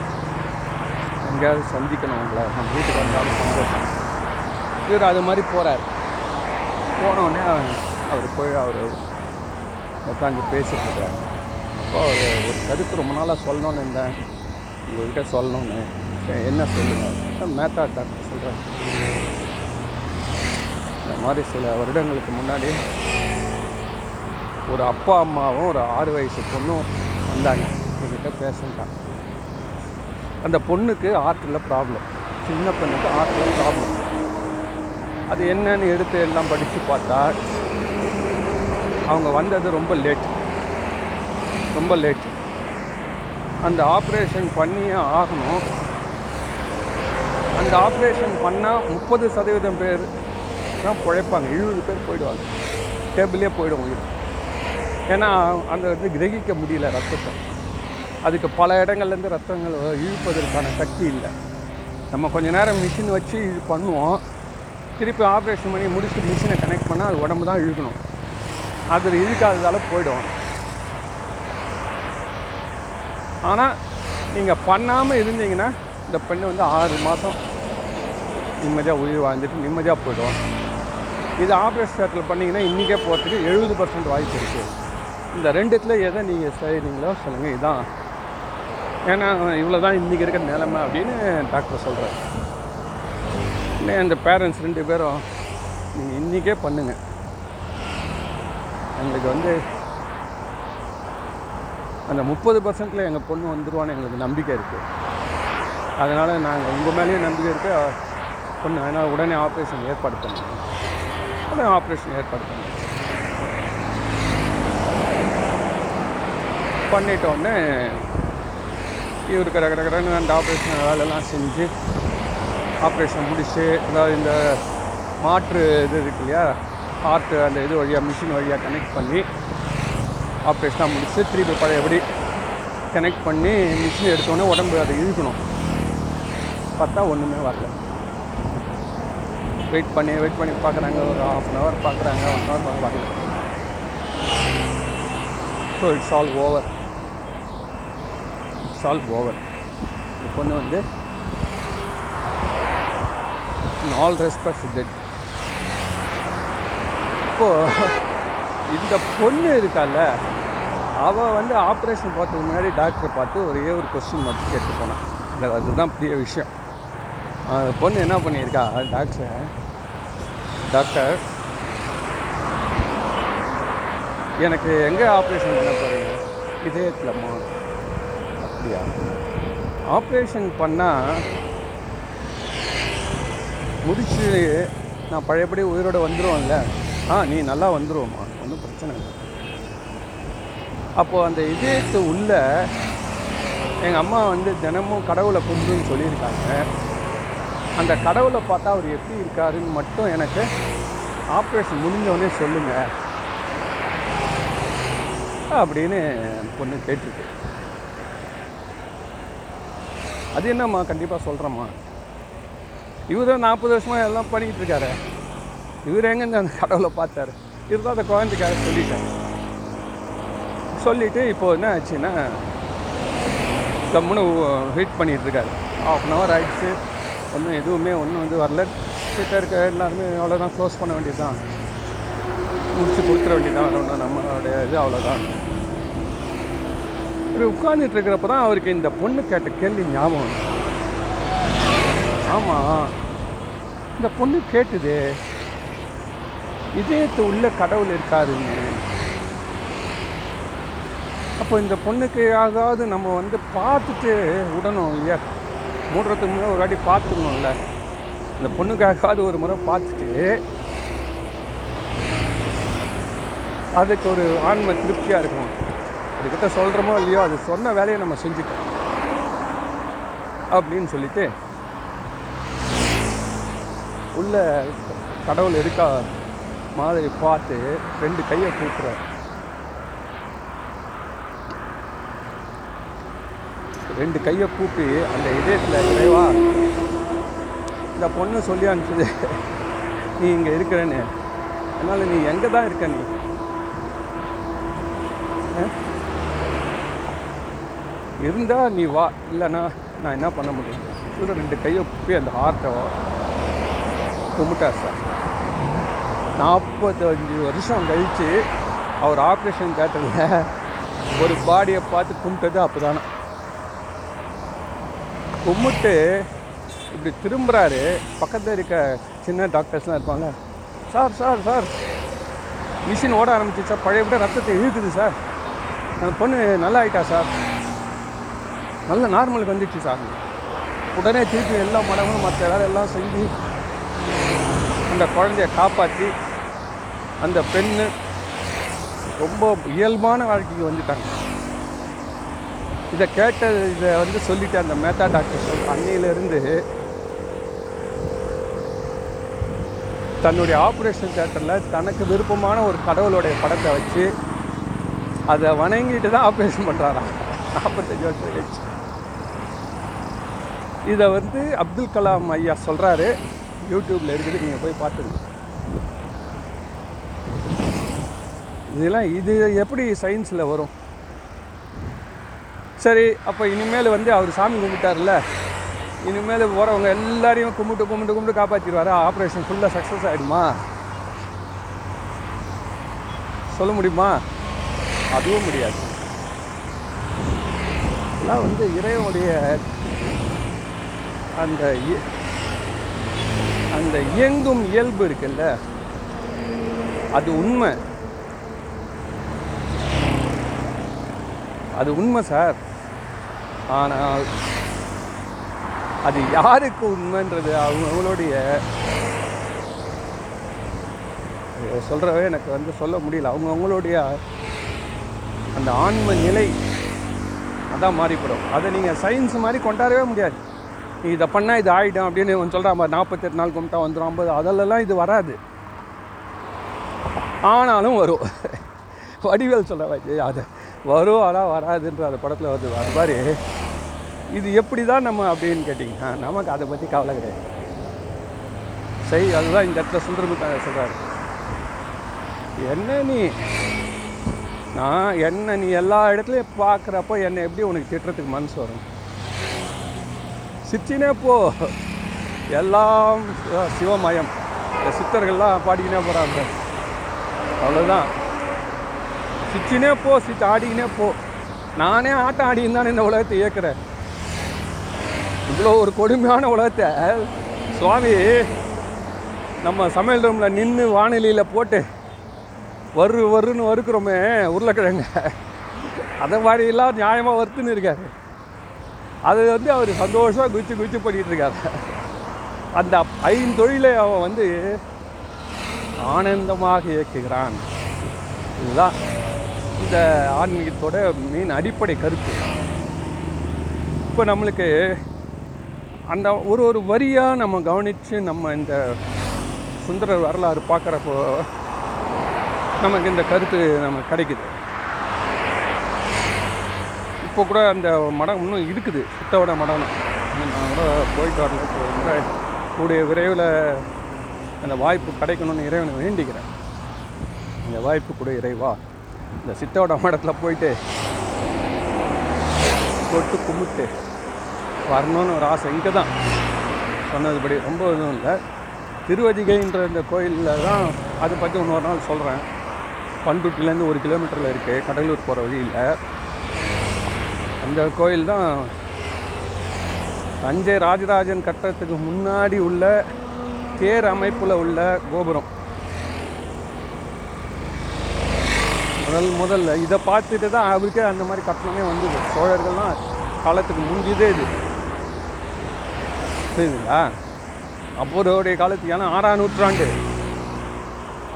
எங்கேயாவது சந்திக்கணும் உங்களை. நம்ம வீட்டுக்கு வந்தாலும் சந்தோஷம். இவர் அது மாதிரி போகிறார் போனோடனே அவர் போய் அவர் உட்காந்து பேசிட்டு இருக்காரு. அப்போ அவர் ஒரு கருத்து ரொம்ப நாளாக சொல்லணும்னு இருந்தேன். உங்கள்கிட்ட சொல்லணும்னு. என்ன சொல்லுங்கள் மேத்தா டாக்டர் சொல்கிறேன் இந்த மாதிரி சில வருடங்களுக்கு முன்னாடி ஒரு அப்பா அம்மாவும் ஒரு ஆறு வயசு பொண்ணும் வந்தாங்க. என்கிட்ட பேசிட்டாங்க அந்த பொண்ணுக்கு ஆர்ட்டில் ப்ராப்ளம் சின்ன பொண்ணுக்கு ஆர்ட்டில் ப்ராப்ளம் அது என்னன்னு எடுத்து எல்லாம் படித்து பார்த்தா அவங்க வந்தது ரொம்ப லேட் ரொம்ப லேட் அந்த ஆப்ரேஷன் பண்ணியே ஆகணும். அந்த ஆப்ரேஷன் பண்ணால் முப்பது சதவீதம் பேர் தான் பிழைப்பாங்க. எழுபது பேர் போயிடுவாங்க. டேபிளே போயிடும் உயிர். ஏன்னா அந்த வந்து கிரகிக்க முடியல ரத்தத்தை. அதுக்கு பல இடங்கள்லேருந்து ரத்தங்கள் இழுப்பதற்கான சக்தி இல்லை. நம்ம கொஞ்ச நேரம் மிஷின் வச்சு இது பண்ணுவோம். திருப்பி ஆப்ரேஷன் பண்ணி முடிச்சு மிஷினை கனெக்ட் பண்ணால் அது உடம்பு தான் இழுக்கணும். அதில் இழுக்காததால் போயிடும். ஆனால் நீங்கள் பண்ணாமல் இருந்தீங்கன்னா இந்த பெண்ணு வந்து ஆறு மாதம் நிம்மதியாக உயிர் வாழ்ந்துட்டு நிம்மதியாக போயிடும் இது ஆப்ரேஷன் தேட்டரில் பண்ணிங்கன்னா இன்றைக்கே போகிறதுக்கு எழுபது பர்சன்ட் வாய்ப்பு இருக்குது இந்த ரெண்டுத்தில் எதை நீங்கள் செய்கிறீங்களோ சொல்லுங்கள் இதுதான் ஏன்னா இவ்வளோ தான் இன்றைக்கி இருக்கிற நிலைமை அப்படின்னு டாக்டர் சொல்கிறார் இல்லை அந்த பேரண்ட்ஸ் ரெண்டு பேரும் நீங்கள் இன்றைக்கே பண்ணுங்கள் எங்களுக்கு வந்து அந்த முப்பது பர்சன்ட்டில் எங்கள் பொண்ணு வந்துடுவான்னு எங்களுக்கு நம்பிக்கை இருக்குது அதனால் நாங்கள் உங்கள் மேலேயும் நம்பிக்கை இருக்குது பொண்ணு. அதனால் உடனே ஆப்ரேஷன் ஏற்பாடு பண்ணுங்க உடனே ஆப்ரேஷன் ஏற்பாடு பண்ணுங்க பண்ணிட்டோடனே இவருக்கு கட கட அந்த ஆப்ரேஷன் வேலையெல்லாம் செஞ்சு ஆப்ரேஷன் முடித்து அதாவது இந்த மாற்று இது இருக்கு இல்லையா? ஹார்ட்டு அந்த இது வழியாக மிஷின் வழியாக கனெக்ட் பண்ணி ஆப்ரேஷனாக முடித்து திருப்பி பழையபடி கனெக்ட் பண்ணி மிஷின் எடுத்தோடனே உடம்பு அதை இழுக்கணும். பார்த்தா ஒன்றுமே வரல. வெயிட் பண்ணி வெயிட் பண்ணி பார்க்குறாங்க. ஒரு ஹாஃப் அன் ஹவர் பார்க்குறாங்க. ஒன் ஹவர் பார்க்குறாங்க so it's all over it's all over இந்த பொண்ணு வந்து ஆல் ரெஸ்பெக்ட் டெட் இப்போது இந்த பொண்ணு இருக்கால அவள் வந்து ஆப்ரேஷன் பார்த்துக்கு முன்னாடி டாக்டரை பார்த்து ஒரே ஒரு கொஸ்டின் மட்டும் கேட்டு போனான். அதுதான் பெரிய விஷயம். அந்த பொண்ணு என்ன பண்ணியிருக்கா? டாக்டரை டாக்டர். எனக்கு எங்கே ஆப்ரேஷன் பண்ண போகிறீங்க இதயத்தில்மா? அப்படியா? ஆப்ரேஷன் பண்ணால் முடிச்சு நான் பழையபடி உயிரோடு வந்துடுவோம்ல ஆ நீ நல்லா வந்துடுவோம்மா ஒன்றும் பிரச்சனை இல்லை. அப்போது அந்த இதயத்து உள்ள எங்கள் அம்மா வந்து தினமும் கடவுளை கும்பிடுன்னு சொல்லியிருக்காங்க. அந்த கடவுளை பார்த்தா அவர் எப்படி இருக்காருன்னு மட்டும் எனக்கு ஆப்ரேஷன் முடிஞ்சவொடனே சொல்லுங்கள் அப்படின்னு பொண்ணு கேட்டிருக்கு. அது என்னம்மா கண்டிப்பாக சொல்கிறேம்மா இவர் தான் நாற்பது வருஷமாக எல்லாம் பண்ணிக்கிட்டு இருக்காரு. இவர் எங்கேருந்து அந்த கடவுளை பார்த்தாரு? இருந்தால் அந்த குழந்தைக்காக சொல்லிட்டார். சொல்லிவிட்டு இப்போ என்ன ஆச்சுன்னா கம்முன்னு வெயிட் பண்ணிகிட்டு இருக்காரு. ஆஃப் அன் ஹவர் ஆயிடுச்சு. ஒன்றும் எதுவுமே ஒன்றும் வந்து வரல. கிட்ட இருக்க எல்லாருமே அவ்வளோதான் க்ளோஸ் பண்ண வேண்டியது தான் முடிச்சு கொடுத்துட வேண்டியதான் ஒன்றும் நம்மளுடைய இது அவ்வளோதான் இவர் உட்காந்துட்டு இருக்கிறப்ப தான் அவருக்கு இந்த பொண்ணு கேட்ட கேள்வி ஞாபகம் ஆமாம் இந்த பொண்ணு கேட்டுது இதயத்து உள்ள கடவுள் இருக்காருன்னு அப்போ இந்த பொண்ணுக்கு ஆகாது நம்ம வந்து பார்த்துட்டு விடணும் இல்லையா? மூடுறதுக்கு முன்னே ஒரு வாட்டி பார்த்துக்கணும்ல. இந்த பொண்ணுக்காகாது ஒரு முறை பார்த்துட்டு அதுக்கு ஒரு ஆன்ம திருப்தியாக இருக்கும் அதுக்கிட்ட சொல்கிறோமோ இல்லையோ அது சொன்ன வேலையை நம்ம செஞ்சுட்டோம். அப்படின்னு சொல்லிட்டு உள்ள கடவுள் இருக்கா மாதிரி பார்த்து ரெண்டு கையை கூட்டுறார் ரெண்டு கையை கூப்பி அந்த இதயத்தில் இறைவா இந்த பொண்ணு சொல்லி அனுப்பிச்சது நீ இங்கே இருக்கிறேன்னு. அதனால் நீ எங்கே தான் இருக்க நீ? இருந்தால் நீ வா. இல்லைன்னா நான் என்ன பண்ண முடியும்? இவரு ரெண்டு கையை கூப்பி அந்த ஹார்ட்டை கும்பிட்டார் சார். நாற்பத்தஞ்சு வருஷம் கழித்து அவர் ஆப்ரேஷன் தேட்டரில் ஒரு பாடியை பார்த்து கும்பிட்டது அப்போ தானே கும்பிட்டு இப்படி திரும்புகிறாரு பக்கத்தில் இருக்க சின்ன டாக்டர்ஸ்லாம் இருப்பாங்க. Sir sir sir. மிஷின் ஓட ஆரம்பிச்சிச்சா பழைய விட ரத்தத்தை இழுக்குது சார். அந்த பொண்ணு நல்லா ஆயிட்டா சார்? நல்ல நார்மலுக்கு வந்துடுச்சு சார். உடனே திருப்பி எல்லா மடமும் மற்ற வேலையெல்லாம் செஞ்சு அந்த குழந்தைய காப்பாற்றி அந்த பெண்ணு ரொம்ப இயல்பான வாழ்க்கைக்கு வந்துட்டாங்க. இதை கேட்ட இதை வந்து சொல்லிட்டு அந்த மேத்தா டாக்டர் அன்னையிலேருந்து தன்னுடைய ஆப்ரேஷன் தேட்டரில் தனக்கு விருப்பமான ஒரு கடவுளுடைய படத்தை வச்சு அதை வணங்கிட்டு தான் ஆப்ரேஷன் பண்ணுறாராம் நாற்பத்தஞ்சு வருஷம் கழிச்சு இதை வந்து அப்துல் கலாம் ஐயா சொல்கிறாரு யூடியூப்பில் இருக்குது நீங்கள் போய் பார்த்துங்க. இதெல்லாம் இது எப்படி சயின்ஸில் வரும்? சரி அப்போ இனிமேல் வந்து அவர் சாமி கும்பிட்டார்ல இனிமேல் போகிறவங்க எல்லாரையும் கும்பிட்டு கும்பிட்டு கும்பிட்டு காப்பாற்றிடுவார் ஆப்ரேஷன் ஃபுல்லாக சக்ஸஸ் ஆகிடுமா சொல்ல முடியுமா? அதுவும் முடியாது. இதெல்லாம் வந்து இறைவனுடைய அந்த இ- அந்த இயங்கும் இயல்பு இருக்குல்ல? அது உண்மை. அது உண்மை சார். ஆனால் அது யாருக்கு உண்மைன்றது அவங்க அவங்களுடைய சொல்கிறவே எனக்கு வந்து சொல்ல முடியல. அவங்க அவங்களுடைய அந்த ஆன்ம நிலை அதான் மாறிப்படும். அதை நீங்கள் சயின்ஸ் மாதிரி கொண்டாடவே முடியாது. நீ இதை பண்ணால் இது ஆகிடும் அப்படின்னு ஒன்று சொல்கிற மாதிரி நாற்பத்தெட்டு நாள் கும்பிட்டா வந்துடும் ஐம்பது அதிலெல்லாம் இது வராது. ஆனாலும் வரும். வடிவேல் சொல்ல அதை வரும் வராதுன்ற அந்த படத்தில் வருது அது மாதிரி. இது எப்படி தான் நம்ம அப்படின்னு கேட்டிங்கன்னா நமக்கு அதை பற்றி கவலை கிடையாது. சரி அதுதான் இந்த இடத்துல சுந்தரமுக்காக சொல்கிறாரு என்ன நீ நான் என்ன நீ எல்லா இடத்துலையும் பார்க்குறப்போ என்னை எப்படி உனக்கு திட்டுறதுக்கு மனசு வரும்? சித்தினே போ. எல்லாம் சிவ- சிவமயம். இந்த சித்தர்கள்லாம் பாடிக்கினே போகிறாங்க அவ்வளோதான் சிச்சினே போ சிரிச்சு ஆடிக்கினே போ. நானே ஆட்டம் ஆடின்னு தானே இந்த உலகத்தை இயக்கிறேன். இவ்வளோ ஒரு கொடுமையான உலகத்தை. சுவாமி நம்ம சமையல் ரூமில் நின்று வானிலையில் போட்டு வரு வருன்னு வறுக்கிறோமே உருளைக்கிழங்க. அதை மாதிரிலாம் நியாயமாக வறுத்துன்னு இருக்காரு. அது வந்து அவர் சந்தோஷமாக குச்சி குச்சி பண்ணிட்டு இருக்காரு. அந்த ஐந்தொழிலை அவன் வந்து ஆனந்தமாக இயக்குகிறான். இதுதான். இந்த ஆன்மீகத்தோட மெயின் அடிப்படை கருத்து. இப்போ நம்மளுக்கு அந்த ஒரு ஒரு வரியாக நம்ம கவனித்து நம்ம இந்த சுந்தர வரலாறு பார்க்குறப்போ நமக்கு இந்த கருத்து நமக்கு கிடைக்குது. இப்போ கூட அந்த மடம் இன்னும் இருக்குது சித்தோட மடம். நான் கூட போயிட்டு வரல கூட கூடிய விரைவில் அந்த வாய்ப்பு கிடைக்கணும்னு இறைவனை வேண்டிக்கிறேன். இந்த வாய்ப்பு கூட இறைவா. இந்த சித்தோட மடத்தில் போயிட்டு தொட்டு கும்பிட்டு வரணும்னு ஒரு ஆசை. இங்கே தான் சொன்னதுபடி ரொம்ப இதுவும் இல்லை. திருவதிகைன்ற இந்த கோயிலில் தான் அதை பற்றி இன்னொரு நாள் சொல்கிறேன் பண்ருட்டிலேருந்து ஒரு கிலோமீட்டரில் இருக்குது கடலூர் போகிற வழியில். அந்த கோயில் தான் தஞ்சை ராஜராஜன் கட்டத்துக்கு முன்னாடி உள்ள தேர் அமைப்பில் உள்ள கோபுரம். முதல் முதல்ல இதை பார்த்துட்டு தான் அவருக்கே அந்த மாதிரி கட்டணமே வந்தது. சோழர்கள்லாம் காலத்துக்கு முந்தியதே இது. புரியுதுங்களா? அப்போதோடைய காலத்துக்கு ஏன்னா ஆறாம் நூற்றாண்டு.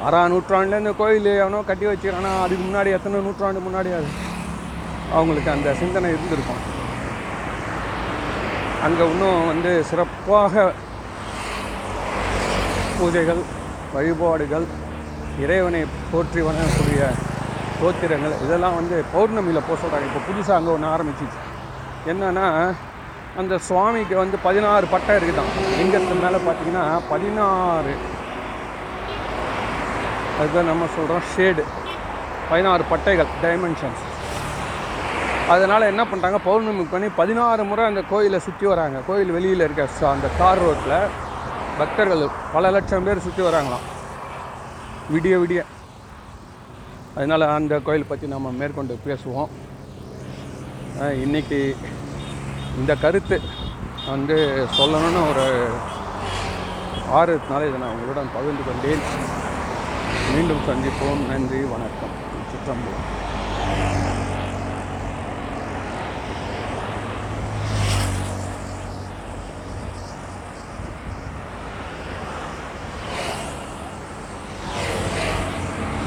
ஆறாம் நூற்றாண்டில் இந்த கோயில் எவனோ கட்டி வச்சுக்கிறானா அதுக்கு முன்னாடி எத்தனை நூற்றாண்டு முன்னாடி அது? அவங்களுக்கு அந்த சிந்தனை இருந்திருக்கும். அங்கே இன்னும் வந்து சிறப்பாக பூஜைகள் வழிபாடுகள் இறைவனை போற்றி வணங்கக்கூடிய தோத்திரங்கள் இதெல்லாம் வந்து பௌர்ணமியில் போக சொல்கிறாங்க இப்போ புதுசாக அங்கே ஒன்று ஆரம்பிச்சிச்சு. என்னென்னா அந்த சுவாமிக்கு வந்து பதினாறு பட்டை இருக்குதான். லிங்கத்து மேலே பார்த்தீங்கன்னா பதினாறு. அதுதான் நம்ம சொல்கிறோம் ஷேடு பதினாறு பட்டைகள் டைமென்ஷன்ஸ் அதனால் என்ன பண்ணுறாங்க பௌர்ணமி பண்ணி பதினாறு முறை அந்த கோயிலை சுற்றி வராங்க. கோயில் வெளியில் இருக்க அந்த தார் ரோட்டில் பக்தர்கள் பல லட்சம் பேர் சுற்றி வராங்களாம். விடிய விடிய. அதனால் அந்த கோயில் பற்றி நம்ம மேற்கொண்டு பேசுவோம். இன்றைக்கி இன்னைக்கு இந்த கருத்து வந்து சொல்லணும்னு ஒரு ஆர்வத்தினால இதை நான் உங்களுடன் பகிர்ந்து கொண்டேன். மீண்டும் சந்திப்போம். நன்றி வணக்கம். சிற்றம்பலம்.